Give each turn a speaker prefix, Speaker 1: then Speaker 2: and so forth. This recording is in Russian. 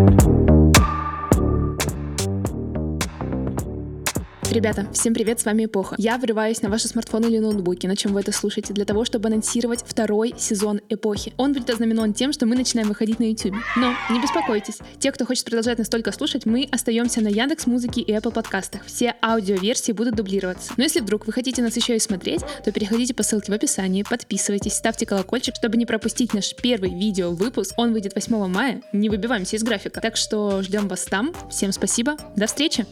Speaker 1: Thank you. Ребята, всем привет, с вами Эпоха. Я врываюсь на ваши смартфоны или ноутбуки, на чем вы это слушаете, для того, чтобы анонсировать второй сезон Эпохи. Он будет ознаменован тем, что мы начинаем выходить на YouTube. Но не беспокойтесь, те, кто хочет продолжать настолько слушать, мы остаемся на Яндекс Музыке и Apple подкастах. Все аудиоверсии будут дублироваться. Но если вдруг вы хотите нас еще и смотреть, то переходите по ссылке в описании, подписывайтесь, ставьте колокольчик, чтобы не пропустить наш первый видео выпуск. Он выйдет 8 мая. Не выбиваемся из графика. Так что ждем вас там. Всем спасибо. До встречи!